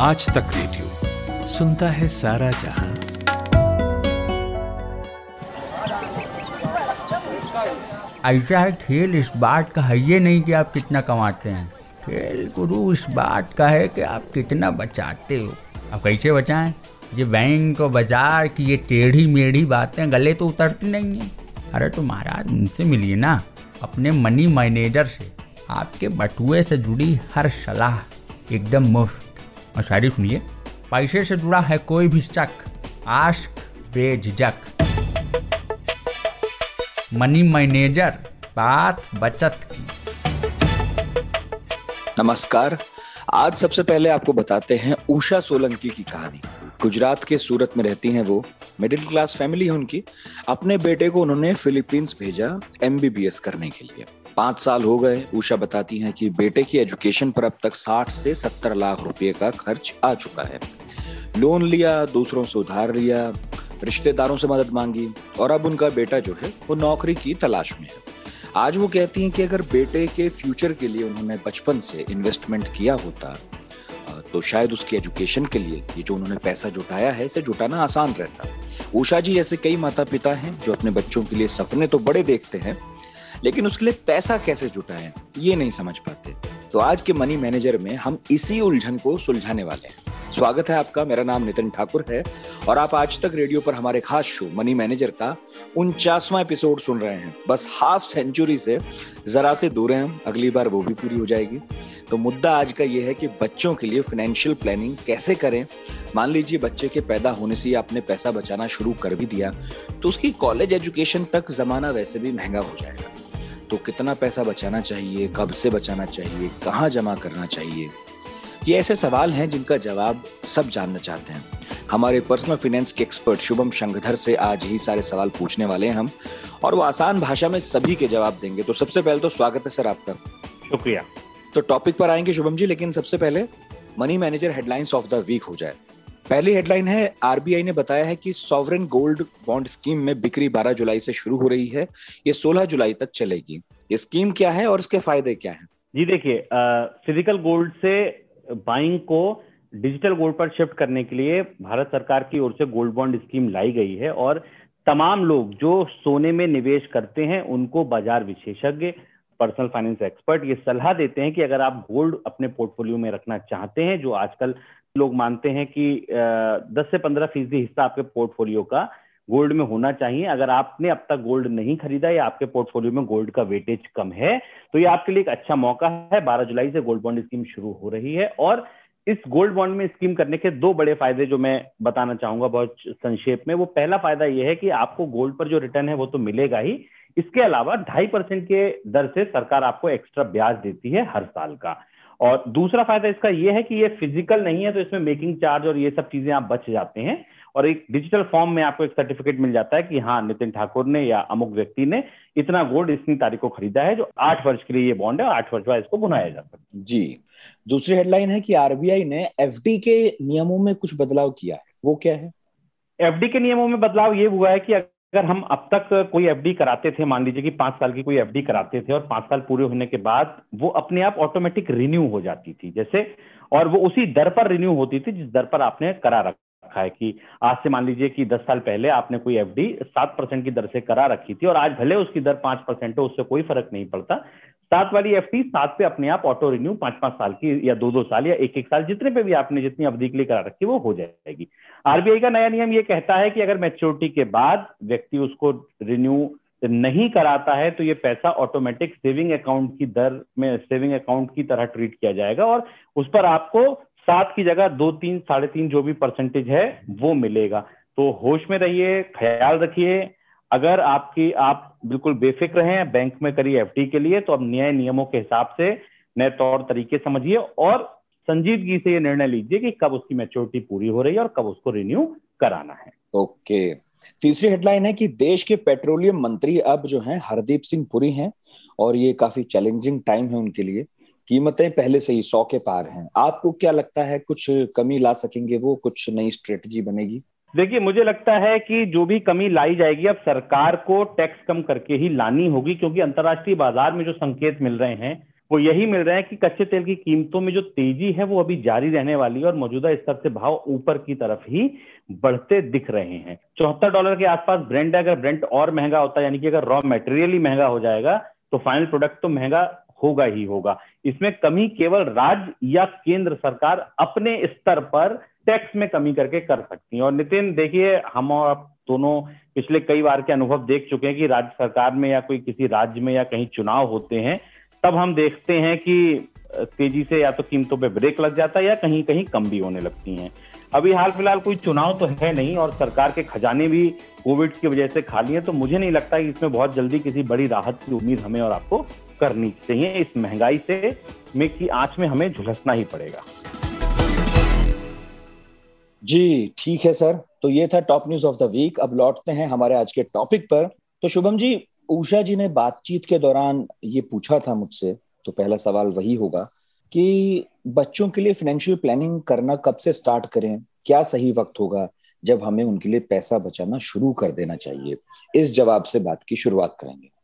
आज तक रेडियो, सुनता है सारा जहाँ। ऐसा है, खेल इस बात का है, ये नहीं कि आप कितना कमाते हैं। खेल गुरु, इस बात का है कि आप कितना बचाते हो। आप कैसे बचाएँ? ये बैंक और बाज़ार की ये टेढ़ी मेढ़ी बातें, गले तो उतरती नहीं है। अरे तो महाराज उनसे मिलिए ना, अपने मनी मैनेजर से। आपके बटुए से जुड़ी हर सलाह, एकदम मुफ़्त। और शायरी सुनिए। पैसे से जुड़ा है कोई भी शक, आश्क, बेझिझक। मनी मैनेजर, बात बचत की। नमस्कार, आज सबसे पहले आपको बताते हैं उषा सोलंकी की कहानी। गुजरात के सूरत में रहती हैं वो मिडिल क्लास फैमिली है उनकी। अपने बेटे को उन्होंने फिलीपींस भेजा एमबीबीएस करने के लिए। पाँच साल हो गए। उषा बताती हैं कि बेटे की एजुकेशन पर अब तक साठ से सत्तर लाख रुपए का खर्च आ चुका है। लोन लिया, दूसरों से उधार लिया, रिश्तेदारों से मदद मांगी और अब उनका बेटा जो है, वो नौकरी की तलाश में है। आज वो कहती हैं कि अगर बेटे के फ्यूचर के लिए उन्होंने बचपन से इन्वेस्टमेंट किया होता तो शायद उसकी एजुकेशन के लिए ये जो उन्होंने पैसा जुटाया है, इसे जुटाना आसान रहता। उषा जी जैसे कई माता पिता हैं जो अपने बच्चों के लिए सपने तो बड़े देखते हैं लेकिन उसके लिए पैसा कैसे जुटाएँ ये नहीं समझ पाते। तो आज के मनी मैनेजर में हम इसी उलझन को सुलझाने वाले हैं। स्वागत है आपका, मेरा नाम नितिन ठाकुर है और आप आज तक रेडियो पर हमारे खास शो मनी मैनेजर का उनचासवां एपिसोड सुन रहे हैं। बस हाफ़ सेंचुरी से जरा से दूर हैं हम, अगली बार वो भी पूरी हो जाएगी। तो मुद्दा आज का ये है कि बच्चों के लिए फाइनेंशियल प्लानिंग कैसे करें? मान लीजिए बच्चे के पैदा होने से ही आपने पैसा बचाना शुरू कर भी दिया तो उसकी कॉलेज एजुकेशन तक जमाना वैसे भी महँगा हो जाएगा। तो कितना पैसा बचाना चाहिए कब से बचाना चाहिए कहाँ जमा करना चाहिए? ये ऐसे सवाल हैं जिनका जवाब सब जानना चाहते हैं। हमारे पर्सनल फाइनेंस के एक्सपर्ट शुभम शंखधर से आज यही सारे सवाल पूछने वाले हैं हम और वो आसान भाषा में सभी के जवाब देंगे। तो सबसे पहले तो स्वागत है सर आपका। शुक्रिया। तो टॉपिक पर आएँगे शुभम जी लेकिन सबसे पहले money manager headlines of the week हो जाए। पहली हेडलाइन है आरबीआई ने बताया है कि सॉवरेन गोल्ड बॉन्ड स्कीम में बिक्री 12 जुलाई से शुरू हो रही है, ये 16 जुलाई तक चलेगी। ये स्कीम क्या है और इसके फ़ायदे क्या हैं? जी देखिए फ़िज़िकल गोल्ड से बाइंग को डिजिटल गोल्ड पर शिफ्ट करने के लिए भारत सरकार की ओर से गोल्ड बॉन्ड स्कीम लाई गई है और तमाम लोग जो सोने में निवेश करते हैं, उनको बाज़ार विशेषज्ञ पर्सनल फाइनेंस एक्सपर्ट ये सलाह देते हैं कि अगर आप गोल्ड अपने पोर्टफोलियो में रखना चाहते हैं, जो आजकल लोग मानते हैं कि दस से पंद्रह फ़ीसदी हिस्सा आपके पोर्टफोलियो का गोल्ड में होना चाहिए। अगर आपने अब तक गोल्ड नहीं खरीदा या आपके पोर्टफोलियो में गोल्ड का वेटेज कम है तो ये आपके लिए एक अच्छा मौका है। 12 जुलाई से गोल्ड बॉन्ड स्कीम शुरू हो रही है और इस गोल्ड बॉन्ड में स्कीम करने के दो बड़े फ़ायदे जो मैं बताना चाहूँगा बहुत संक्षेप में। वो पहला फ़ायदा यह है कि आपको गोल्ड पर जो रिटर्न है वो तो मिलेगा ही इसके अलावा ढाई परसेंट के दर से सरकार आपको एक्स्ट्रा ब्याज देती है हर साल का। और दूसरा फ़ायदा इसका यह है कि ये फ़िज़िकल नहीं है तो इसमें मेकिंग चार्ज और ये सब चीज़ें आप बच जाते हैं। और एक डिजिटल फॉर्म में आपको एक सर्टिफिकेट मिल जाता है कि हाँ नितिन ठाकुर ने या अमुक व्यक्ति ने इतना गोल्ड इतनी तारीख को खरीदा है जो आठ वर्ष के लिए ये बॉन्ड है आठ वर्ष बाद इसको बुनाया जा सकता है। जी। दूसरी हेडलाइन है कि आरबीआई ने एफडी के नियमों में कुछ बदलाव किया है। वो क्या है? एफडी के नियमों में बदलाव ये हुआ है कि अगर हम अब तक कोई एफडी कराते थे, मान लीजिए कि पाँच साल की कोई एफडी कराते थे और पाँच साल पूरे होने के बाद वो अपने आप ऑटोमेटिक रिन्यू हो जाती थी, जैसे, और वो उसी दर पर रिन्यू होती थी जिस दर पर आपने करा रखा। है कि आज से मान लीजिए कि दस साल पहले आपने कोई एफडी सात परसेंट की दर से करा रखी थी और आज भले उसकी दर पाँच परसेंट है, उससे कोई फ़र्क नहीं पड़ता। सात वाली एफ़ सात पे अपने आप ऑटो रिन्यू पाँच पाँच साल की या दो दो साल या एक एक साल जितने पे भी आपने जितनी अवधि के लिए करा रखी वो हो जाएगी। आरबीआई का नया नियम ये कहता है कि अगर मेच्योरिटी के बाद व्यक्ति उसको रिन्यू नहीं कराता है तो ये पैसा ऑटोमेटिक सेविंग अकाउंट की दर में, सेविंग अकाउंट की तरह ट्रीट किया जाएगा और उस पर आपको सात की जगह दो तीन, साढ़े तीन जो भी परसेंटेज है, वो मिलेगा। तो होश में रहिए, ख्याल रखिए। अगर आपकी, आप बिल्कुल बेफिक्र हैं बैंक में करिए एफ़ के लिए तो अब नए नियमों के हिसाब से नए तौर तरीके समझिए और संजीदगी से ये निर्णय लीजिए कि कब उसकी मेच्योरिटी पूरी हो रही है और कब उसको रिन्यू कराना है। ओके। तीसरी हेडलाइन है कि देश के पेट्रोलियम मंत्री अब जो हैं, हरदीप सिंह पुरी हैं और ये काफ़ी चैलेंजिंग टाइम है उनके लिए। कीमतें पहले से ही सौ के पार हैं। आपको क्या लगता है, कुछ कमी ला सकेंगे वो, कुछ नई स्ट्रेटजी बनेगी? देखिए, मुझे लगता है कि जो भी कमी लाई जाएगी, अब सरकार को टैक्स कम करके ही लानी होगी, क्योंकि अंतर्राष्ट्रीय बाज़ार में जो संकेत मिल रहे हैं, वो यही मिल रहे हैं कि कच्चे तेल की कीमतों में जो तेज़ी है, वो अभी जारी रहने वाली है और मौजूदा स्तर से भाव ऊपर की तरफ़ ही बढ़ते दिख रहे हैं। चौहत्तर डॉलर के आसपास ब्रेंड अगर ब्रेंड और महँगा होता है यानी कि अगर रॉ मेटेरियल ही महँगा हो जाएगा तो फाइनल प्रोडक्ट तो महँगा होगा ही होगा। इसमें कमी केवल राज्य या केंद्र सरकार अपने स्तर पर टैक्स में कमी करके कर सकती है। और नितिन, देखिए, हम और आप दोनों पिछले कई बार के अनुभव देख चुके हैं कि राज्य सरकार में या कोई किसी राज्य में या कहीं चुनाव होते हैं, तब हम देखते हैं कि तेज़ी से या तो कीमतों पे ब्रेक लग जाता है या कहीं कहीं कम भी होने लगती हैं। अभी हाल फ़िलहाल कोई चुनाव तो है नहीं और सरकार के खजाने भी कोविड की वजह से खाली है तो मुझे नहीं लगता कि इसमें बहुत जल्दी किसी बड़ी राहत की उम्मीद हमें और आपको करनी चाहिए इस महँगाई से में की आँच में हमें झुलसना ही पड़ेगा। जी, ठीक है सर। तो ये था top news of the week. अब लौटते हैं हमारे आज के टॉपिक पर। तो शुभम जी उषा जी ने बातचीत के दौरान ये पूछा था मुझसे तो पहला सवाल वही होगा कि बच्चों के लिए फाइनेंशियल प्लानिंग करना कब से स्टार्ट करें? क्या सही वक्त होगा? जब हमें उनके लिए पैसा बचाना शुरू कर देना चाहिए। इस जवाब से बात की शुरुआत करेंगे।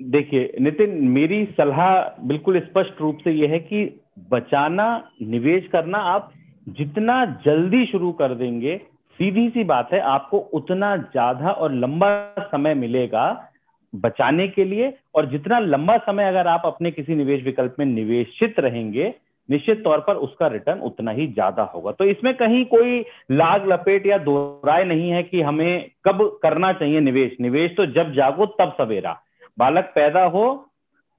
देखिए, नितिन, मेरी सलाह बिल्कुल स्पष्ट रूप से यह है कि बचाना, निवेश करना आप जितना जल्दी शुरू कर देंगे, सीधी सी बात है, आपको उतना ज़्यादा और लंबा समय मिलेगा बचाने के लिए और जितना लंबा समय अगर आप अपने किसी निवेश विकल्प में निवेशित रहेंगे, निश्चित तौर पर उसका रिटर्न उतना ही ज़्यादा होगा। तो इसमें कहीं कोई लाग लपेट या दोहराए नहीं है कि हमें कब करना चाहिए निवेश। निवेश तो जब जागो तब सवेरा। बालक पैदा हो,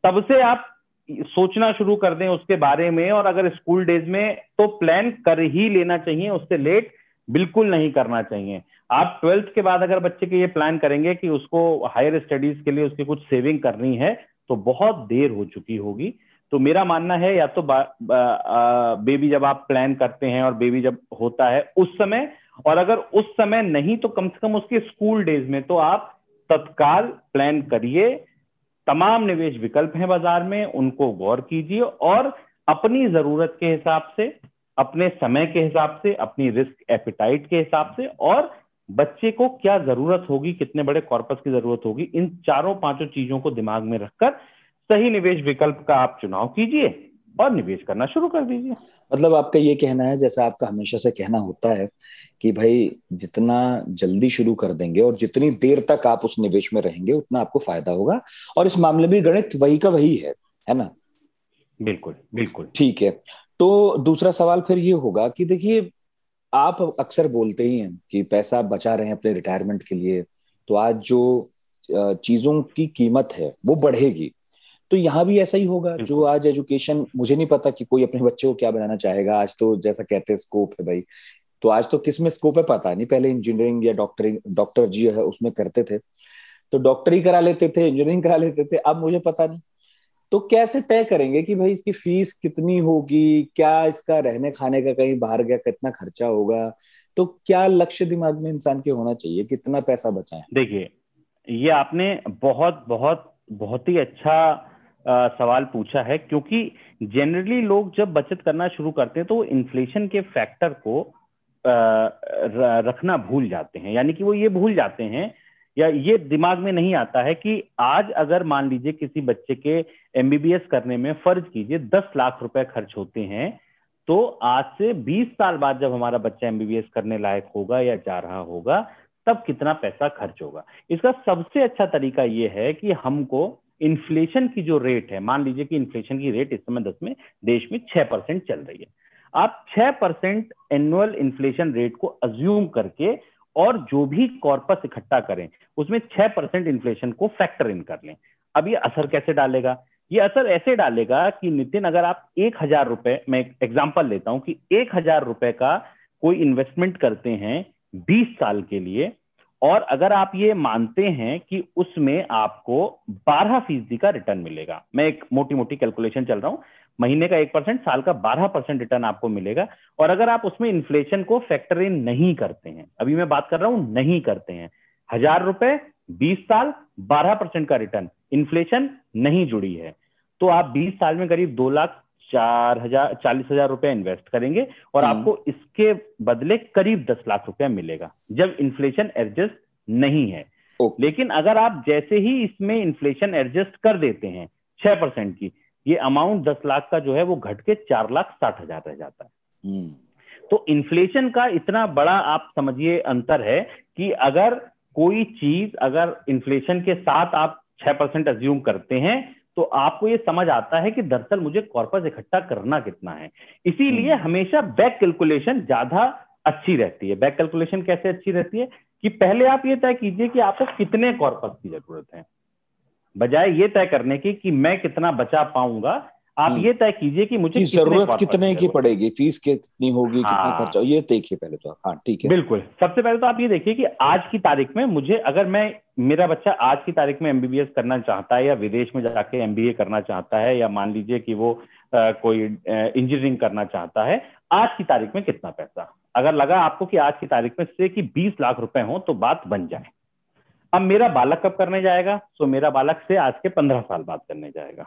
तब से आप सोचना शुरू कर दें उसके बारे में और अगर स्कूल डेज़ में तो प्लान कर ही लेना चाहिए, उससे लेट बिल्कुल नहीं करना चाहिए। आप ट्वेल्थ के बाद अगर बच्चे के ये प्लान करेंगे कि उसको हायर स्टडीज़ के लिए उसकी कुछ सेविंग करनी है तो बहुत देर हो चुकी होगी। तो मेरा मानना है, या तो बेबी जब आप प्लान करते हैं और बेबी जब होता है उस समय, और अगर उस समय नहीं तो कम से कम उसके स्कूल डेज़ में तो आप तत्काल प्लान करिए। तमाम निवेश विकल्प हैं बाज़ार में, उनको गौर कीजिए और अपनी ज़रूरत के हिसाब से, अपने समय के हिसाब से, अपनी रिस्क एपिटाइट के हिसाब से और बच्चे को क्या ज़रूरत होगी, कितने बड़े कॉर्पस की ज़रूरत होगी, इन चारों पाँचों चीज़ों को दिमाग में रखकर सही निवेश विकल्प का आप चुनाव कीजिए। और निवेश करना शुरू कर दीजिए। मतलब आपका ये कहना है जैसा आपका हमेशा से कहना होता है कि भाई जितना जल्दी शुरू कर देंगे और जितनी देर तक आप उस निवेश में रहेंगे उतना आपको फ़ायदा होगा। और इस मामले में गणित वही का वही है है ना? बिल्कुल बिल्कुल। ठीक है। तो दूसरा सवाल फिर ये होगा कि देखिए आप अक्सर बोलते ही हैं कि पैसा आप बचा रहे हैं अपने रिटायरमेंट के लिए तो आज जो चीज़ों की कीमत है वो बढ़ेगी। तो यहाँ भी ऐसा ही होगा जो आज एजुकेशन मुझे नहीं पता कि कोई अपने बच्चे को क्या बनाना चाहेगा। आज तो जैसा कहते हैं स्कोप है भाई। तो आज तो किसमें स्कोप है पता नहीं। पहले इंजीनियरिंग या डॉक्टरिंग डॉक्टर जी है उसमें करते थे। तो डॉक्टर ही करा लेते थे इंजीनियरिंग करा लेते थे। अब मुझे पता नहीं। तो कैसे तय करेंगे कि भाई इसकी फ़ीस कितनी होगी? क्या इसका रहने खाने का कहीं बाहर गया कितना खर्चा होगा? तो क्या लक्ष्य दिमाग में इंसान के होना चाहिए? कितना पैसा बचाए देखिए ये आपने बहुत बहुत बहुत ही अच्छा सवाल पूछा है, क्योंकि जनरली लोग जब बचत करना शुरू करते हैं तो इन्फ्लेशन के फैक्टर को रखना भूल जाते हैं। यानी कि वो ये भूल जाते हैं, या ये दिमाग में नहीं आता है कि आज अगर मान लीजिए किसी बच्चे के एमबीबीएस करने में फ़र्ज़ कीजिए दस लाख रुपए खर्च होते हैं तो आज से बीस साल बाद जब हमारा बच्चा एमबीबीएस करने लायक होगा या जा रहा होगा, तब कितना पैसा खर्च होगा। इसका सबसे अच्छा तरीका ये है कि हमको इन्फ्लेशन की जो रेट है, मान लीजिए कि इन्फ्लेशन की रेट इस समय दस में, देश में छह परसेंट चल रही है। आप छह परसेंट एनुअल इन्फ्लेशन रेट को अज्यूम करके और जो भी कॉर्पस इकट्ठा करें, उसमें छह परसेंट इन्फ्लेशन को फैक्टर इन कर लें। अब ये असर कैसे डालेगा? ये असर ऐसे डालेगा कि नितिन, अगर आप एक हज़ार रुपए, मैं एग्ज़ाम्पल लेता हूँ कि एक हज़ार रुपए का कोई इन्वेस्टमेंट करते हैं बीस साल के लिए और अगर आप ये मानते हैं कि उसमें आपको 12 फ़ीसदी का रिटर्न मिलेगा, मैं एक मोटी मोटी कैलकुलेशन चल रहा हूँ, महीने का एक परसेंट साल का बारह परसेंट रिटर्न आपको मिलेगा और अगर आप उसमें इन्फ्लेशन को फैक्टर इन नहीं करते हैं, अभी मैं बात कर रहा हूँ नहीं करते हैं, हज़ार रुपए, बीस साल, बारह परसेंट का रिटर्न इन्फ्लेशन नहीं जुड़ी है तो आप बीस साल में करीब दो लाख चार हज़ार चालीस हज़ार रुपए इन्वेस्ट करेंगे और हम्म। आपको इसके बदले करीब दस लाख रुपए मिलेगा जब इन्फ्लेशन एडजस्ट नहीं है। लेकिन अगर आप जैसे ही इसमें इन्फ्लेशन एडजस्ट कर देते हैं छह परसेंट की ये अमाउंट दस लाख का जो है वो घट के चार लाख साठ हज़ार रह जाता है। हम्म, तो इन्फ्लेशन का इतना बड़ा आप समझिए अंतर है कि अगर कोई चीज़ अगर इन्फ्लेशन के साथ आप छह परसेंट अज्यूम करते हैं तो आपको ये समझ आता है कि दरअसल मुझे कॉर्पस इकट्ठा करना कितना है। इसीलिए हम्म। हमेशा बैक कैलकुलेशन ज़्यादा अच्छी रहती है। बैक कैलकुलेशन कैसे अच्छी रहती है कि पहले आप ये तय कीजिए कि आपको कितने कॉर्पस की ज़रूरत है। बजाय ये तय करने की कि मैं कितना बचा पाऊँगा आप हम्म। ये तय कीजिए कि मुझे ज़रूरत कितने की पड़ेगी फ़ीस कितनी होगी हाँ, कितना। खर्चा ये देखिए पहले तो आप। हाँ ठीक है। बिल्कुल। सबसे पहले तो आप ये देखिए कि आज की तारीख में मुझे अगर मैं मेरा बच्चा आज की तारीख में एमबीबीएस करना चाहता है या विदेश में जाके एमबीए करना चाहता है या मान लीजिए कि वो अ, कोई इंजीनियरिंग करना चाहता है आज की तारीख में कितना पैसा? अगर लगा आपको कि आज की तारीख में से कि 20 लाख रुपए हो तो बात बन जाए। अब मेरा बालक कब करने जाएगा? तो मेरा बालक से आज के 15 साल बाद करने जाएगा।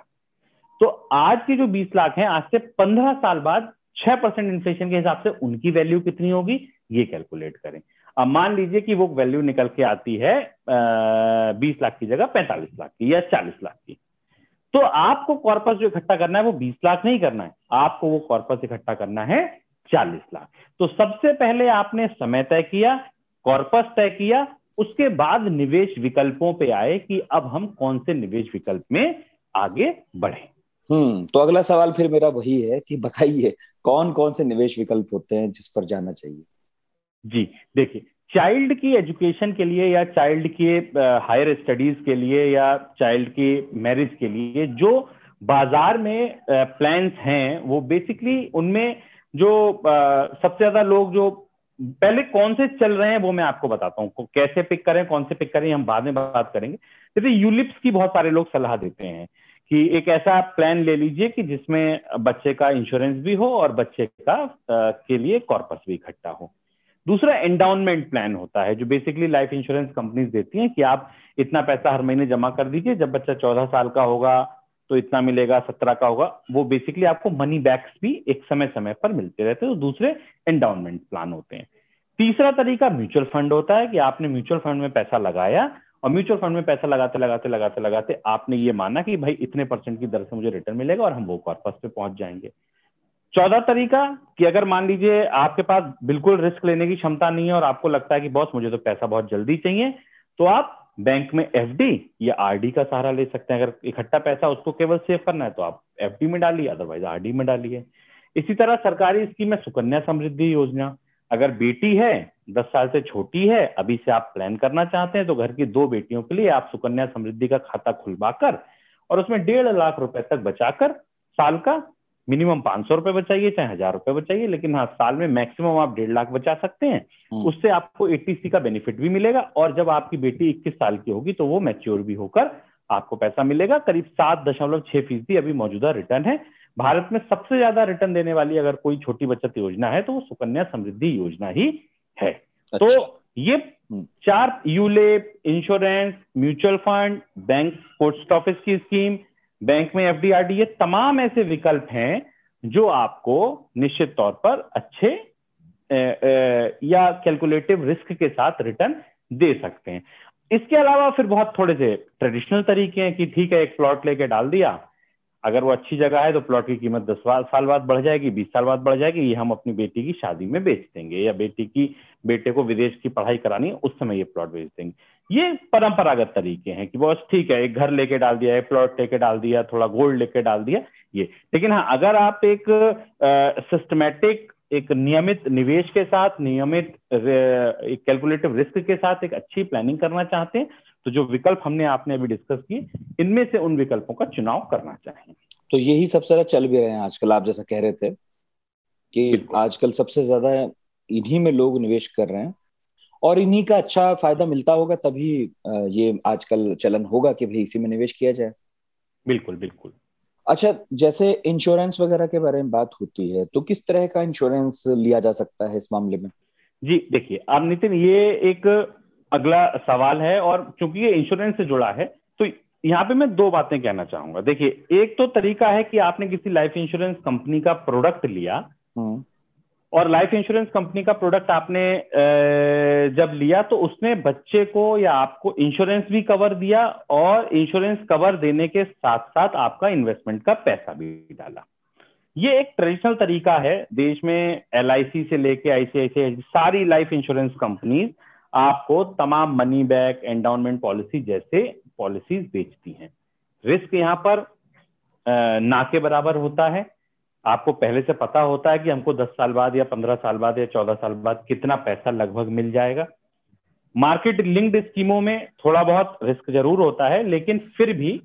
तो आज की जो 20 लाख हैं आज से 15 साल बाद छह परसेंट इन्फ्लेशन के हिसाब से उनकी वैल्यू कितनी होगी? ये कैलकुलेट करें। अब मान लीजिए कि वो वैल्यू निकल के आती है बीस लाख की जगह पैंतालीस लाख की या चालीस लाख की। तो आपको कॉर्पस जो इकट्ठा करना है वो बीस लाख नहीं करना है। आपको वो कॉर्पस इकट्ठा करना है चालीस लाख। तो सबसे पहले आपने समय तय किया कॉर्पस तय किया, उसके बाद निवेश विकल्पों पे आए कि अब हम कौन से निवेश विकल्प में आगे बढ़े। हम्म तो अगला सवाल फिर मेरा वही है कि बताइए कौन कौन से निवेश विकल्प होते हैं जिस पर जाना चाहिए? जी देखिए चाइल्ड की एजुकेशन के लिए या चाइल्ड के हायर स्टडीज़ के लिए या चाइल्ड की मैरिज के लिए जो बाज़ार में प्लान्स हैं वो बेसिकली उनमें जो अ, सबसे ज़्यादा लोग जो पहले कौन से चल रहे हैं वो मैं आपको बताता हूँ कैसे पिक करें कौन से पिक करें हम बाद में बात करेंगे। जैसे यूलिप्स की बहुत सारे लोग सलाह देते हैं कि एक ऐसा प्लान ले लीजिए कि जिसमें बच्चे का इंश्योरेंस भी हो और बच्चे का अ, के लिए कॉर्पस भी इकट्ठा हो। दूसरा एंडाउनमेंट प्लान होता है, जो बेसिकली लाइफ इंश्योरेंस कंपनीज़ देती हैं कि आप इतना पैसा हर महीने जमा कर दीजिए, जब बच्चा चौदह साल का होगा तो इतना मिलेगा, सत्रह का होगा, वो बेसिकली आपको मनी बैक्स भी एक समय समय पर मिलते रहते हैं। तो दूसरे एंडाउनमेंट प्लान होते हैं। तीसरा तरीका म्यूचुअल फंड होता है कि आपने म्यूचुअल फंड में पैसा लगाया और म्यूचुअल फंड में पैसा लगाते लगाते लगाते लगाते आपने ये माना कि भाई इतने परसेंट की दर से मुझे रिटर्न मिलेगा और हम वो कॉर्पस पे पहुँच जाएँगे। चौदह तरीका कि अगर मान लीजिए आपके पास बिल्कुल रिस्क लेने की क्षमता नहीं है और आपको लगता है कि बॉस मुझे तो पैसा बहुत जल्दी चाहिए तो आप बैंक में एफडी या आरडी का सहारा ले सकते हैं। अगर इकट्ठा पैसा उसको केवल सेव करना है तो आप एफडी में डालिए अदरवाइज़ आरडी में डालिए। इसी तरह सरकारी स्कीम है सुकन्या समृद्धि योजना। अगर बेटी है, दस साल से छोटी है, अभी से आप प्लान करना चाहते हैं तो घर की दो बेटियों के लिए आप सुकन्या समृद्धि का खाता खुलवाकर और उसमें डेढ़ लाख रुपए तक बचाकर साल का मिनिमम पाँच सौ रुपए बचाइए चाहे हज़ार रुपए बचाइए लेकिन हाँ साल में मैक्सिमम आप डेढ़ लाख बचा सकते हैं। हम्म। उससे आपको एटीसी का बेनिफिट भी मिलेगा और जब आपकी बेटी 21 साल की होगी तो वो मैच्योर भी होकर आपको पैसा मिलेगा। करीब सात दशमलव छह फ़ीसदी अभी मौजूदा रिटर्न है। भारत में सबसे ज़्यादा रिटर्न देने वाली अगर कोई छोटी बचत योजना है तो वो सुकन्या समृद्धि योजना ही है। अच्छा। तो ये हम्म। चार ULIP insurance mutual fund bank post office की स्कीम बैंक में एफडीआरडी ये तमाम ऐसे विकल्प हैं जो आपको निश्चित तौर पर अच्छे अ, अ, या कैलकुलेटिव रिस्क के साथ रिटर्न दे सकते हैं। इसके अलावा फिर बहुत थोड़े से ट्रेडिशनल तरीके हैं कि ठीक है एक प्लॉट लेके डाल दिया। अगर वो अच्छी जगह है तो प्लॉट की कीमत दस साल बाद बढ़ जाएगी बीस साल बाद बढ़ जाएगी ये हम अपनी बेटी की शादी में बेच देंगे या बेटी की बेटे को विदेश की पढ़ाई करानी है उस समय ये प्लॉट बेच देंगे। ये परंपरागत तरीके हैं कि बस ठीक है एक घर लेके डाल दिया एक प्लॉट लेके डाल दिया थोड़ा गोल्ड लेके डाल दिया ये। लेकिन हाँ अगर आप एक सिस्टमेटिक एक नियमित निवेश के साथ नियमित एक कैलकुलेटिव रिस्क के साथ एक अच्छी प्लानिंग करना चाहते हैं तो जो विकल्प हमने आपने अभी डिस्कस किए इनमें से उन विकल्पों का चुनाव करना चाहिए तो यही सबसे ज़्यादा चल भी रहे हैं आजकल आप जैसा कह रहे थे कि आजकल सबसे ज़्यादा इन्हीं में लोग निवेश कर रहे हैं और इन्हीं का अच्छा फ़ायदा मिलता होगा तभी ये आजकल चलन होगा कि भाई इसी में निवेश किया जाए। बिल्कुल बिल्कुल। अच्छा जैसे इंश्योरेंस वगैरह के बारे में बात होती है तो किस तरह का इंश्योरेंस लिया जा सकता है इस मामले में? जी देखिए अब नितिन ये एक अगला सवाल है और चूँकि ये इंश्योरेंस से जुड़ा है तो यहाँ पे मैं दो बातें कहना चाहूँगा। देखिए एक तो तरीका है कि आपने किसी लाइफ इंश्योरेंस कंपनी का प्रोडक्ट लिया हम्म। और लाइफ इंश्योरेंस कंपनी का प्रोडक्ट आपने जब लिया तो उसने बच्चे को या आपको इंश्योरेंस भी कवर दिया और इंश्योरेंस कवर देने के साथ साथ आपका इन्वेस्टमेंट का पैसा भी डाला। ये एक ट्रेडिशनल तरीका है। देश में एलआईसी से लेके आईसीआईसी सारी लाइफ इंश्योरेंस कंपनीज़ आपको तमाम मनी बैक एंडाउनमेंट पॉलिसी जैसे पॉलिसीज़ बेचती हैं। रिस्क यहाँ पर ना के बराबर होता है। आपको पहले से पता होता है कि हमको 10 साल बाद या 15 साल बाद या 14 साल बाद कितना पैसा लगभग मिल जाएगा। मार्केट लिंक्ड स्कीमों में थोड़ा बहुत रिस्क ज़रूर होता है, लेकिन फिर भी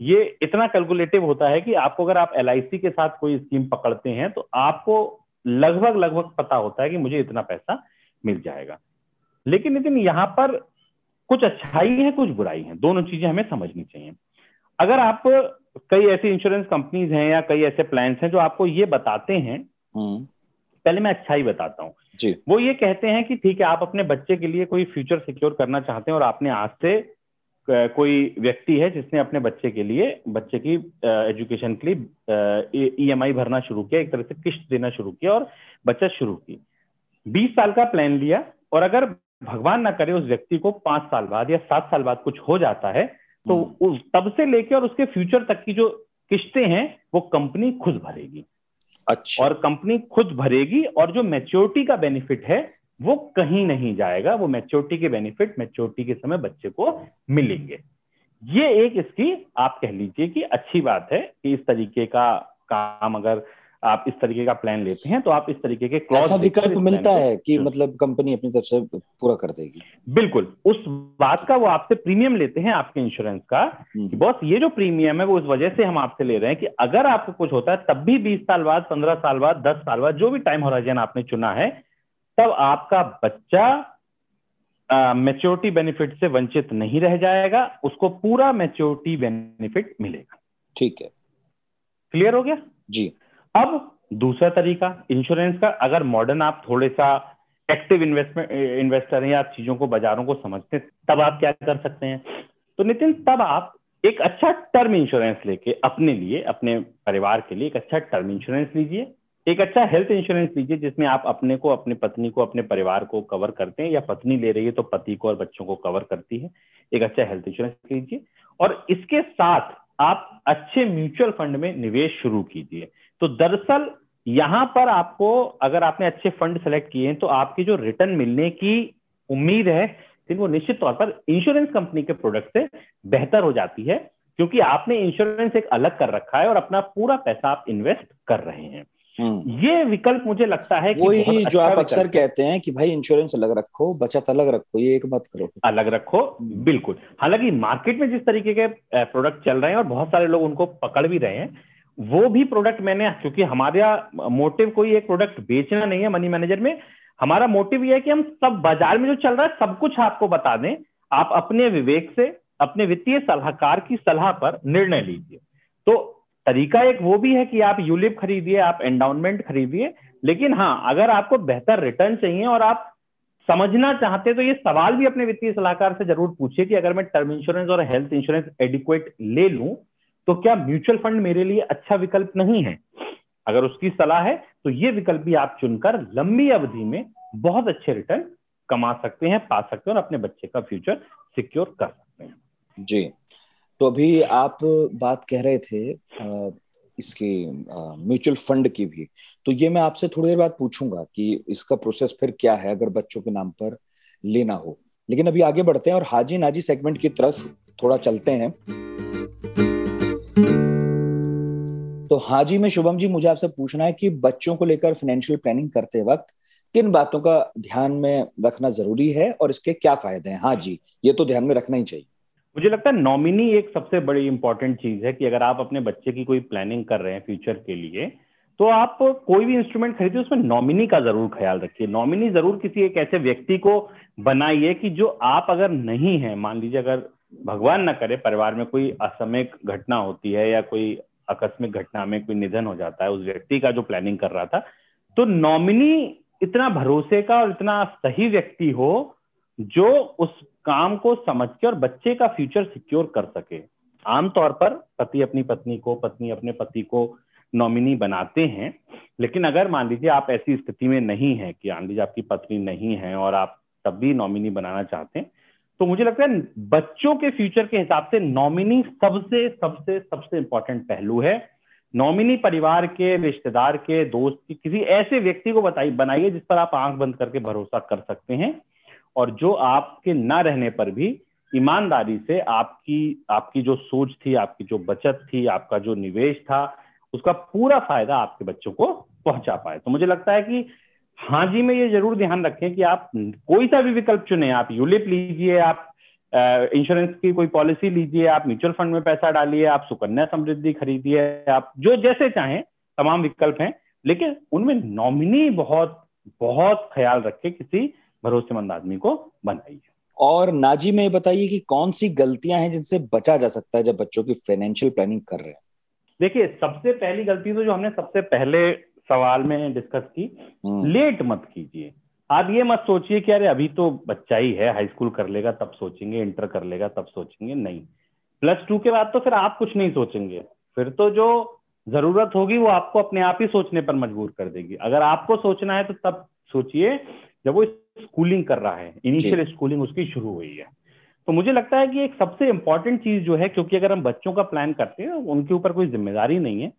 ये इतना कैलकुलेटिव होता है कि आपको अगर आप एलआईसी के साथ कोई स्कीम पकड़ते हैं तो आपको लगभग लगभग पता होता है कि मुझे इतना पैसा मिल जाएगा। लेकिन लेकिन यहाँ पर कुछ अच्छाई है, कुछ बुराई है, दोनों चीज़ें हमें समझनी चाहिए। अगर आप कई ऐसी इंश्योरेंस कंपनीज़ हैं या कई ऐसे प्लान हैं जो आपको ये बताते हैं। हम्म। पहले मैं अच्छा ही बताता हूँ। वो ये कहते हैं कि ठीक है आप अपने बच्चे के लिए कोई फ्यूचर सिक्योर करना चाहते हैं और आपने आज से कोई व्यक्ति है जिसने अपने बच्चे के लिए बच्चे की एजुकेशन के लिए ईएमआई भरना शुरू किया एक तरह से किश्त देना शुरू किया और बचत शुरू की। बीस साल का प्लान लिया और अगर भगवान ना करे उस व्यक्ति को पाँच साल बाद या सात साल बाद कुछ हो जाता है तो हम्म। उस तब से लेकर और उसके फ्यूचर तक की जो किश्तें हैं वो कंपनी खुद भरेगी। अच्छा। और कंपनी खुद भरेगी और जो मेच्योरिटी का बेनिफिट है वो कहीं नहीं जाएगा। वो मेच्योरिटी के बेनिफिट मेच्योरिटी के समय बच्चे को मिलेंगे। ये एक इसकी आप कह लीजिए कि अच्छी बात है कि इस तरीके का काम अगर आप इस तरीके का प्लान लेते हैं तो आप इस तरीके के क्लॉज विकल्प मिलता है कि मतलब कंपनी अपनी तरफ़ से पूरा कर देगी? बिल्कुल। उस बात का वो आपसे प्रीमियम लेते हैं आपके इंश्योरेंस का। कि बॉस ये जो प्रीमियम है वो उस वजह से हम आपसे ले रहे हैं कि अगर आपको कुछ होता है तब भी बीस साल बाद पंद्रह साल बाद दस साल बाद जो भी टाइम होराइजन आपने चुना है तब आपका बच्चा मेच्योरिटी बेनिफिट से वंचित नहीं रह जाएगा उसको पूरा मेच्योरिटी बेनिफिट मिलेगा। ठीक है। क्लियर हो गया? जी। अब दूसरा तरीका इंश्योरेंस का, अगर मॉडर्न आप थोड़े सा एक्टिव इन्वेस्टमेंट इन्वेस्टर हैं या चीज़ों को बाजारों को समझते हैं, तब आप क्या कर सकते हैं? तो नितिन, तब आप एक अच्छा टर्म इंश्योरेंस लेके अपने लिए, अपने परिवार के लिए एक अच्छा टर्म इंश्योरेंस लीजिए। एक अच्छा हेल्थ इंश्योरेंस लीजिए, जिसमें आप अपने को, अपने पत्नी को, अपने परिवार को कवर करते हैं, या पत्नी ले रही है तो पति को और बच्चों को कवर करती है। एक अच्छा हेल्थ इंश्योरेंस लीजिए। और इसके साथ आप अच्छे म्यूचुअल फंड में निवेश शुरू कीजिए। तो दरअसल यहाँ पर आपको अगर आपने अच्छे फंड सेलेक्ट किए हैं तो आपकी जो रिटर्न मिलने की उम्मीद है वो निश्चित तौर पर इंश्योरेंस कंपनी के प्रोडक्ट से बेहतर हो जाती है क्योंकि आपने इंश्योरेंस एक अलग कर रखा है और अपना पूरा पैसा आप इन्वेस्ट कर रहे हैं हम्म। ये विकल्प मुझे लगता है कि वही जो अच्छा आप अक्सर कहते हैं कि भाई इंश्योरेंस अलग रखो बचत अलग रखो ये एक बात करो अलग रखो हम्म। बिल्कुल हालाँकि मार्केट में जिस तरीके के प्रोडक्ट चल रहे हैं और बहुत सारे लोग उनको पकड़ भी रहे हैं वो भी प्रोडक्ट मैंने, क्योंकि हमारा मोटिव कोई एक प्रोडक्ट बेचना नहीं है मनी मैनेजर में। हमारा मोटिव यह है कि हम सब बाज़ार में जो चल रहा है, सब कुछ आपको बता दें। आप अपने विवेक से, अपने वित्तीय सलाहकार की सलाह पर निर्णय लीजिए। तो तरीका एक वो भी है कि आप यूलिप खरीदिए, आप एंडाउनमेंट खरीदिए। लेकिन हाँ अगर आपको बेहतर रिटर्न चाहिए और आप समझना चाहते तो ये सवाल भी अपने वित्तीय सलाहकार से ज़रूर पूछिए कि अगर मैं टर्म इंश्योरेंस और हेल्थ इंश्योरेंस एडिक्वेट ले लूँ तो क्या म्यूचुअल फंड मेरे लिए अच्छा विकल्प नहीं है? अगर उसकी सलाह है तो ये विकल्प भी आप चुनकर लंबी अवधि में बहुत अच्छे रिटर्न कमा सकते हैं, पा सकते हैं और अपने बच्चे का फ्यूचर सिक्योर कर सकते हैं। जी। तो अभी आप बात कह रहे थे इसकी म्यूचुअल फंड की भी। तो ये मैं आपसे थोड़ी देर बाद पूछूँगा कि इसका प्रोसेस फिर क्या है, अगर बच्चों के नाम पर लेना हो। लेकिन अभी आगे बढ़ते हैं और हाजी नाजी सेगमेंट की तरफ़ थोड़ा चलते हैं। तो हाँ जी, मैं शुभम जी, मुझे आपसे पूछना है कि बच्चों को लेकर फाइनेंशियल प्लानिंग करते वक्त किन बातों का ध्यान में रखना ज़रूरी है और इसके क्या फ़ायदे हैं? हाँ जी, ये तो ध्यान में रखना ही चाहिए। मुझे लगता है नॉमिनी एक सबसे बड़ी इंपॉर्टेंट चीज़ है कि अगर आप अपने बच्चे की कोई प्लानिंग कर रहे हैं फ्यूचर के लिए तो आप कोई भी इंस्ट्रूमेंट खरीदिए उसमें नॉमिनी का ज़रूर ख्याल रखिए। नॉमिनी ज़रूर किसी एक ऐसे व्यक्ति को बनाइए कि जो आप अगर नहीं है, मान लीजिए अगर भगवान ना करे, परिवार में कोई असमय घटना होती है या कोई आकस्मिक घटना में कोई निधन हो जाता है, उस व्यक्ति का जो प्लानिंग कर रहा था तो नॉमिनी इतना भरोसे का और इतना सही व्यक्ति हो, जो उस काम को समझ के और बच्चे का फ्यूचर सिक्योर कर सके। आमतौर पर पति अपनी पत्नी को, पत्नी अपने पति को नॉमिनी बनाते हैं, लेकिन अगर मान लीजिए आप ऐसी स्थिति में नहीं है कि मान लीजिए आपकी पत्नी नहीं है और आप तब भी नॉमिनी बनाना चाहते हैं तो मुझे लगता है बच्चों के फ्यूचर के हिसाब से नॉमिनी सबसे सबसे सबसे इंपॉर्टेंट पहलू है। नॉमिनी परिवार के, रिश्तेदार के, दोस्त के, किसी ऐसे व्यक्ति को बताइए बनाइए जिस पर आप आँख बंद करके भरोसा कर सकते हैं। और जो आपके ना रहने पर भी ईमानदारी से आपकी आपकी जो सोच थी, आपकी जो बचत थी, आपका जो निवेश था, उसका पूरा फ़ायदा आपके बच्चों को पहुँचा पाए। तो मुझे लगता है कि हाँ जी में ये ज़रूर ध्यान रखें कि आप कोई सा भी विकल्प चुने। आप यूलिप लीजिए आप इंश्योरेंस की कोई पॉलिसी लीजिए आप म्यूचुअल फंड में पैसा डालिए आप सुकन्या समृद्धि खरीदिए आप जो जैसे चाहें तमाम विकल्प हैं। लेकिन उनमें नॉमिनी बहुत बहुत ख्याल रखे किसी भरोसेमंद आदमी को बनाइए। और नाजी में बताइए कि कौन सी गलतियाँ हैं जिनसे बचा जा सकता है जब बच्चों की फाइनेंशियल प्लानिंग कर रहे हैं? देखिए सबसे पहली गलती तो जो हमने सबसे पहले सवाल में डिस्कस की। लेट हम्म। मत कीजिए। आप ये मत सोचिए कि अरे अभी तो बच्चा ही है हाई स्कूल कर लेगा तब सोचेंगे इंटर कर लेगा तब सोचेंगे। नहीं। प्लस टू के बाद तो फिर आप कुछ नहीं सोचेंगे। फिर तो जो ज़रूरत होगी वो आपको अपने आप ही सोचने पर मजबूर कर देगी। अगर आपको सोचना है तो तब सोचिए जब वो स्कूलिंग कर रहा है इनिशियल स्कूलिंग उसकी शुरू हुई है। तो मुझे लगता है कि एक सबसे इंपॉर्टेंट चीज़ जो है क्योंकि अगर हम बच्चों का प्लान करते हैं उनके ऊपर कोई ज़िम्मेदारी नहीं है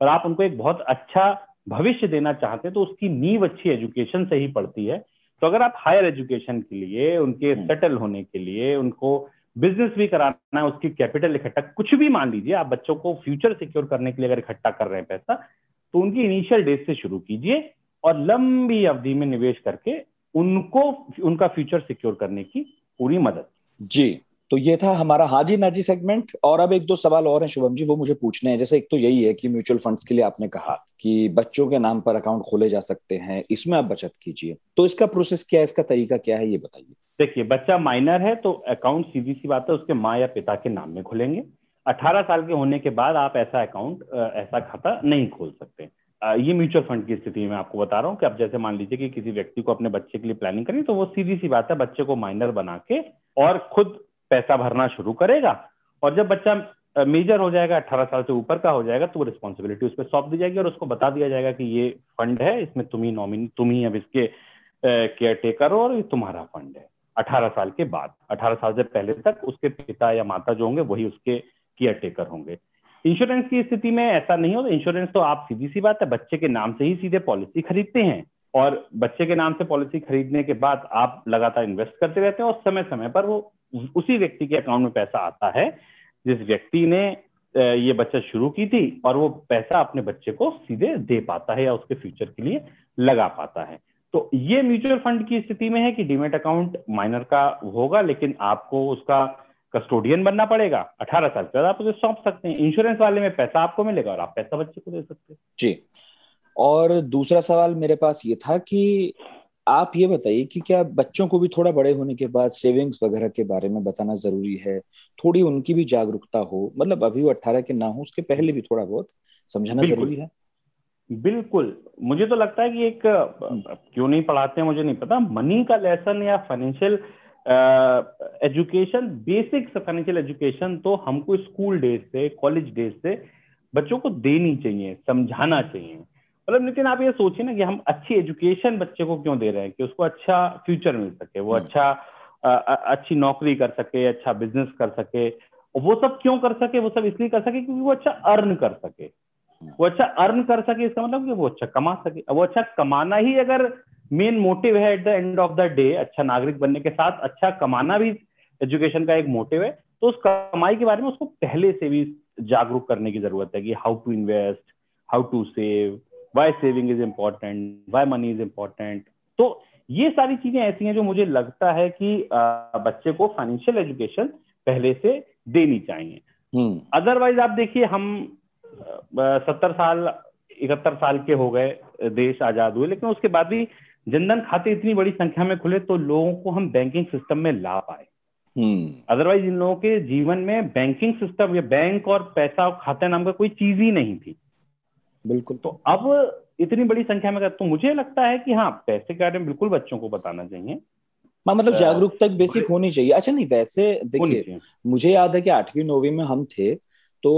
और आप उनको एक बहुत अच्छा भविष्य देना चाहते हैं तो उसकी नींव अच्छी एजुकेशन से ही पड़ती है। तो अगर आप हायर एजुकेशन के लिए उनके सेटल हम्म। होने के लिए उनको बिज़नेस भी कराना है उसकी कैपिटल इकट्ठा कुछ भी मान लीजिए आप बच्चों को फ्यूचर सिक्योर करने के लिए अगर इकट्ठा कर रहे हैं पैसा तो उनकी इनिशियल डेज़ से शुरू कीजिए और लंबी अवधि में निवेश करके उनको उनका फ्यूचर सिक्योर करने की पूरी मदद। जी। तो ये था हमारा हाजी नाजी सेगमेंट और अब एक दो सवाल और हैं, शुभम जी, वो मुझे पूछने हैं। जैसे एक तो यही है कि म्यूचुअल फंड्स के लिए आपने कहा कि बच्चों के नाम पर अकाउंट खोले जा सकते हैं, इसमें आप बचत कीजिए। तो इसका प्रोसेस क्या है, इसका तरीका क्या है, ये बताइए। देखिए, बच्चा माइनर है तो अकाउंट सीधी सी बात है, उसके माँ या पिता के नाम में खोलेंगे। अठारह साल के होने के बाद आप ऐसा अकाउंट ऐसा खाता नहीं खोल सकते। ये म्यूचुअल फंड की स्थिति में आपको बता रहा हूँ कि आप जैसे मान लीजिए कि किसी व्यक्ति को अपने बच्चे के लिए प्लानिंग करें तो वो सीधी सी बात है, बच्चे को माइनर बना के और खुद पैसा भरना शुरू करेगा और जब बच्चा मेजर हो जाएगा अट्ठारह साल से ऊपर का हो जाएगा तो वो रिस्पॉन्सिबिलिटी उस पर सौंप दी जाएगी और उसको बता दिया जाएगा कि ये फंड है, इसमें तुम ही नॉमिनी तुम ही अब इसके केयर टेकर हो और ये तुम्हारा फंड है। अठारह साल के बाद, अठारह साल से पहले तक उसके पिता या माता जो होंगे वही उसके केयर टेकर होंगे। इंश्योरेंस की स्थिति में ऐसा नहीं होता इंश्योरेंस तो आप सीधी सी बात है, बच्चे के नाम से ही सीधे पॉलिसी खरीदते हैं और बच्चे के नाम से पॉलिसी खरीदने के बाद आप लगातार इन्वेस्ट करते रहते हैं और समय समय पर वो उसी व्यक्ति के अकाउंट में पैसा आता है, जिस व्यक्ति ने ये बचत शुरू की थी और वो पैसा अपने बच्चे को सीधे दे पाता है या उसके फ्यूचर के लिए लगा पाता है। तो ये म्यूचुअल फंड की स्थिति में है कि डीमेट अकाउंट माइनर का होगा, लेकिन आपको उसका कस्टोडियन बनना पड़ेगा। अठारह साल के बाद आप उसे सौंप सकते हैं। इंश्योरेंस वाले में पैसा आपको मिलेगा और आप पैसा बच्चे को दे सकते हैं। जी। और दूसरा सवाल मेरे पास ये था कि आप ये बताइए कि क्या बच्चों को भी थोड़ा बड़े होने के बाद सेविंग्स वगैरह के बारे में बताना ज़रूरी है? थोड़ी उनकी भी जागरूकता हो। मतलब अभी वो अट्ठारह के ना हो उसके पहले भी थोड़ा बहुत समझाना ज़रूरी है? बिल्कुल। मुझे तो लगता है कि एक क्यों नहीं पढ़ाते हैं मुझे नहीं पता। मनी का लेसन या financial education basic financial education तो हमको स्कूल डेज़ से कॉलेज डेज़ से बच्चों को देनी चाहिए समझाना चाहिए। मतलब नितिन आप ये सोचिए ना कि हम अच्छी एजुकेशन बच्चे को क्यों दे रहे हैं कि उसको अच्छा फ्यूचर मिल सके वो हम्म। अच्छा आ, अच्छी नौकरी कर सके अच्छा बिज़नेस कर सके वो सब क्यों कर सके वो सब इसलिए कर सके क्योंकि वो अच्छा अर्न कर सके हम्म। वो अच्छा अर्न कर सके इसका मतलब कि वो अच्छा कमा सके वो अच्छा कमाना ही अगर मेन मोटिव है at the end of the day अच्छा नागरिक बनने के साथ अच्छा कमाना भी एजुकेशन का एक मोटिव है तो उस कमाई के बारे में उसको पहले से भी जागरूक करने की ज़रूरत है कि how to invest how to save why saving is important why money is important तो ये सारी चीज़ें ऐसी हैं जो मुझे लगता है कि बच्चे को फाइनेंशियल एजुकेशन पहले से देनी चाहिए अदरवाइज़ हम्म। आप देखिए हम सत्तर साल इकहत्तर साल के हो गए देश आज़ाद हुए लेकिन उसके बाद भी जनधन खाते इतनी बड़ी संख्या में खुले तो लोगों को हम बैंकिंग सिस्टम में ला पाए अदरवाइज़ हम्म। इन लोगों के जीवन में बैंकिंग सिस्टम या बैंक और पैसा और खाते नाम का कोई चीज़ ही नहीं थी बिल्कुल। तो अब इतनी बड़ी संख्या में तो मुझे लगता है कि हाँ पैसे के बारे में बिल्कुल बच्चों को बताना चाहिए। हाँ मतलब जागरूकता बेसिक होनी चाहिए। अच्छा नहीं वैसे देखिए मुझे याद है कि आठवीं नौवीं में हम थे तो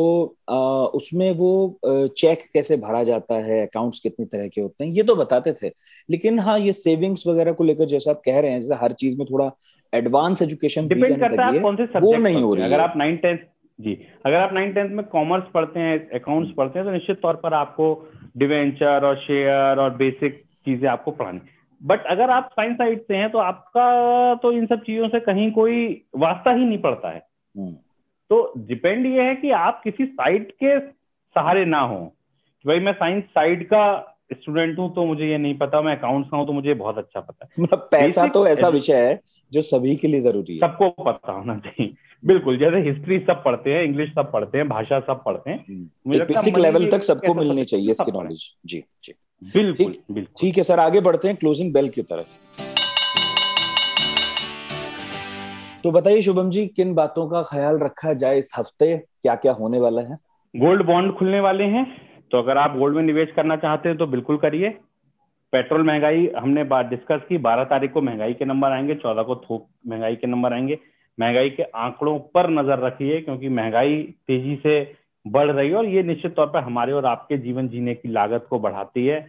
आ, उसमें वो चेक कैसे भरा जाता है अकाउंट्स कितनी तरह के होते हैं ये तो बताते थे। लेकिन हाँ ये सेविंग्स वगैरह को लेकर जैसे आप कह रहे हैं जैसे हर चीज़ में थोड़ा एडवांस एजुकेशन डिपेंड करता है कौन से सब्जेक्ट वो नहीं हो रही अगर आप नाइन टेंथ जी। अगर आप नाइन टेंथ में कॉमर्स पढ़ते हैं अकाउंट्स पढ़ते हैं तो निश्चित तौर पर आपको डिवेंचर और शेयर और बेसिक चीज़ें आपको पढ़ानी। बट अगर आप साइंस साइड से हैं तो आपका तो इन सब चीज़ों से कहीं कोई वास्ता ही नहीं पड़ता है। हम्म। तो डिपेंड ये है कि आप किसी साइड के सहारे ना हो। कि भाई मैं साइंस साइड का स्टूडेंट हूँ तो मुझे ये नहीं पता। मैं अकाउंट्स का हूँ तो मुझे बहुत अच्छा पता है। मतलब पैसा तो ऐसा विषय है जो सभी के लिए ज़रूरी है। सबको पता होना चाहिए। बिल्कुल जैसे हिस्ट्री सब पढ़ते हैं इंग्लिश सब पढ़ते हैं भाषा सब पढ़ते हैं हम्म। बेसिक लेवल तक सबको मिलनी चाहिए इसकी नॉलेज जी जी। बिल्कुल बिल्कुल। ठीक है सर आगे बढ़ते हैं क्लोजिंग बेल की तरफ़। तो बताइए शुभम जी किन बातों का ख्याल रखा जाए इस हफ़्ते? क्या क्या होने वाला है? गोल्ड बॉन्ड खुलने वाले हैं तो अगर आप गोल्ड में निवेश करना चाहते हैं तो बिल्कुल करिए। पेट्रोल महँगाई हमने बात डिस्कस की बारह तारीख को महँगाई के नंबर आएँगे चौदह को थोक महँगाई के नंबर आएँगे। महँगाई के आंकड़ों पर नज़र रखिए, क्योंकि महँगाई तेज़ी से बढ़ रही है और ये निश्चित तौर पर हमारे और आपके जीवन जीने की लागत को बढ़ाती है।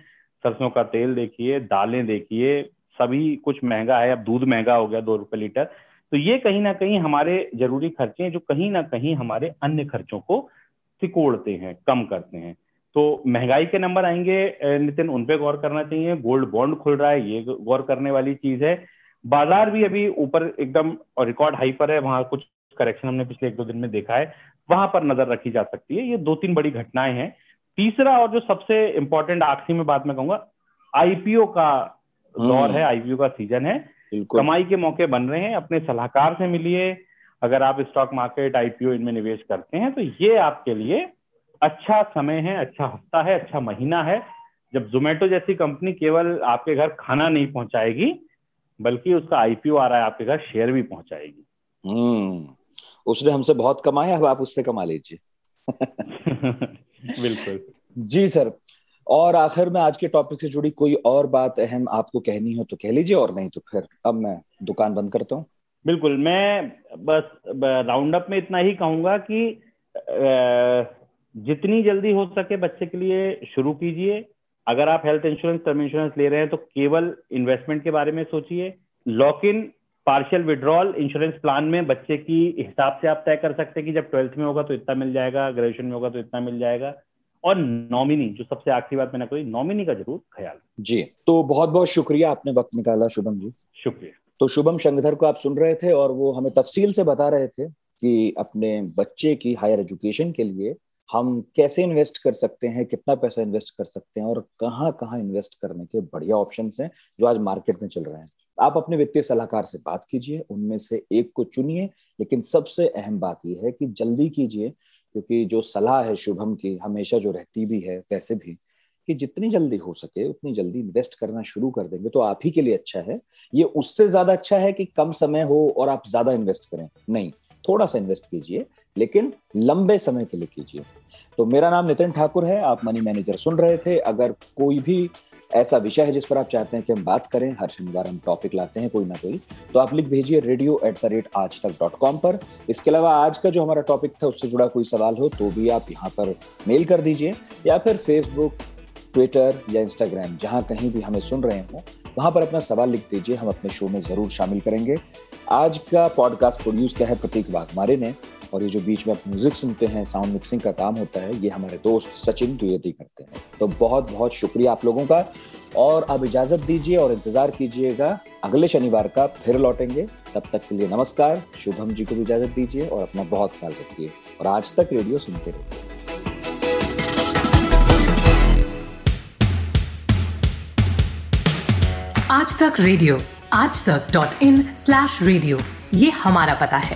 सरसों का तेल देखिए, दालें देखिए, सभी कुछ महँगा है। अब दूध महँगा हो गया, दो रुपए लीटर। तो ये कहीं ना कहीं हमारे ज़रूरी खर्चे हैं, जो कहीं ना कहीं हमारे अन्य खर्चों को सिकोड़ते हैं, कम करते हैं। तो महँगाई के नंबर आएँगे नितिन, उन पे गौर करना चाहिए। गोल्ड बॉन्ड खुल रहा है, ये गौर करने वाली चीज़ है। बाज़ार भी अभी ऊपर एकदम और रिकॉर्ड हाई पर है वहाँ कुछ करेक्शन हमने पिछले एक दो दिन में देखा है वहाँ पर नज़र रखी जा सकती है। ये दो तीन बड़ी घटनाएँ हैं। तीसरा और जो सबसे इंपॉर्टेंट आखिरी में बात मैं कहूँगा आईपीओ का दौर हम्म। है आईपीओ का सीज़न है। कमाई के मौके बन रहे हैं अपने सलाहकार से मिलिए। अगर आप स्टॉक मार्केट आईपीओ इनमें निवेश करते हैं तो ये आपके लिए अच्छा समय है अच्छा हफ़्ता है अच्छा महीना है। जब जोमेटो जैसी कंपनी केवल आपके घर खाना नहीं पहुंचाएगी बल्कि उसका आईपीओ आ रहा है आपके घर शेयर भी पहुंचाएगी। हम्म उसने हमसे बहुत कमाया अब आप उससे कमा लीजिए। बिल्कुल। जी सर और आखिर में आज के टॉपिक से जुड़ी कोई और बात अहम आपको कहनी हो तो कह लीजिए और नहीं तो फिर अब मैं दुकान बंद करता हूँ। बिल्कुल मैं बस राउंड अप में इतना ही कहूँगा कि जितनी जल्दी हो सके बच्चे के लिए शुरू कीजिए अगर आप हेल्थ इंश्योरेंस टर्म इंश्योरेंस ले रहे हैं तो केवल इन्वेस्टमेंट के बारे में सोचिए। Lock in partial withdrawal insurance plan में बच्चे की हिसाब से आप तय कर सकते हैं कि जब ट्वेल्थ में होगा तो इतना मिल जाएगा ग्रेजुएशन में होगा तो इतना मिल जाएगा। और नॉमिनी जो सबसे आखिरी बात मैंने कही नॉमिनी का ज़रूर ख्याल। जी तो बहुत बहुत शुक्रिया आपने वक्त निकाला शुभम जी। शुक्रिया। तो शुभम शंगधर को आप सुन रहे थे और वो हमें तफसील से बता रहे थे कि अपने बच्चे की हायर एजुकेशन के लिए हम कैसे इन्वेस्ट कर सकते हैं, कितना पैसा इन्वेस्ट कर सकते हैं और कहाँ कहाँ इन्वेस्ट करने के बढ़िया ऑप्शन हैं जो आज मार्केट में चल रहे हैं। आप अपने वित्तीय सलाहकार से बात कीजिए, उनमें से एक को चुनिए, लेकिन सबसे अहम बात यह है कि जल्दी कीजिए, क्योंकि जो सलाह है शुभम की, हमेशा जो रहती भी है वैसे भी, कि जितनी जल्दी हो सके उतनी जल्दी इन्वेस्ट करना शुरू कर देंगे तो आप ही के लिए अच्छा है। ये उससे ज़्यादा अच्छा है कि कम समय हो और आप ज़्यादा इन्वेस्ट करें। नहीं, थोड़ा सा इन्वेस्ट कीजिए लेकिन लंबे समय के लिए कीजिए। तो मेरा नाम नितिन ठाकुर है, आप मनी मैनेजर सुन रहे थे। अगर कोई भी ऐसा विषय है जिस पर आप चाहते हैं कि हम बात करें, हर शनिवार हम टॉपिक लाते हैं कोई ना कोई तो आप लिख भेजिए रेडियो एट द रेट आज तक डॉट कॉम पर। इसके अलावा आज का जो हमारा टॉपिक था, उससे जुड़ा कोई सवाल हो तो भी आप यहाँ पर मेल कर दीजिए, या फिर फेसबुक ट्विटर या इंस्टाग्राम जहाँ कहीं भी हमें सुन रहे हो, वहाँ पर अपना सवाल लिख दीजिए, हम अपने शो में ज़रूर शामिल करेंगे। आज का पॉडकास्ट प्रोड्यूस किया है प्रतीक वाघमारे ने। और ये जो बीच में आप म्यूज़िक सुनते हैं साउंड मिक्सिंग का काम होता है, ये हमारे दोस्त सचिन द्विवेदी करते हैं। तो बहुत बहुत शुक्रिया आप लोगों का। और अब इजाज़त दीजिए और इंतज़ार कीजिएगा। अगले शनिवार का फिर लौटेंगे। तब तक के लिए नमस्कार, शुभम जी को भी इजाज़त दीजिए और अपना बहुत ख्याल रखिए। और आज तक रेडियो सुनते रहिए। आज तक रेडियो, आज तक डॉट इन स्लैश रेडियो ये हमारा पता है।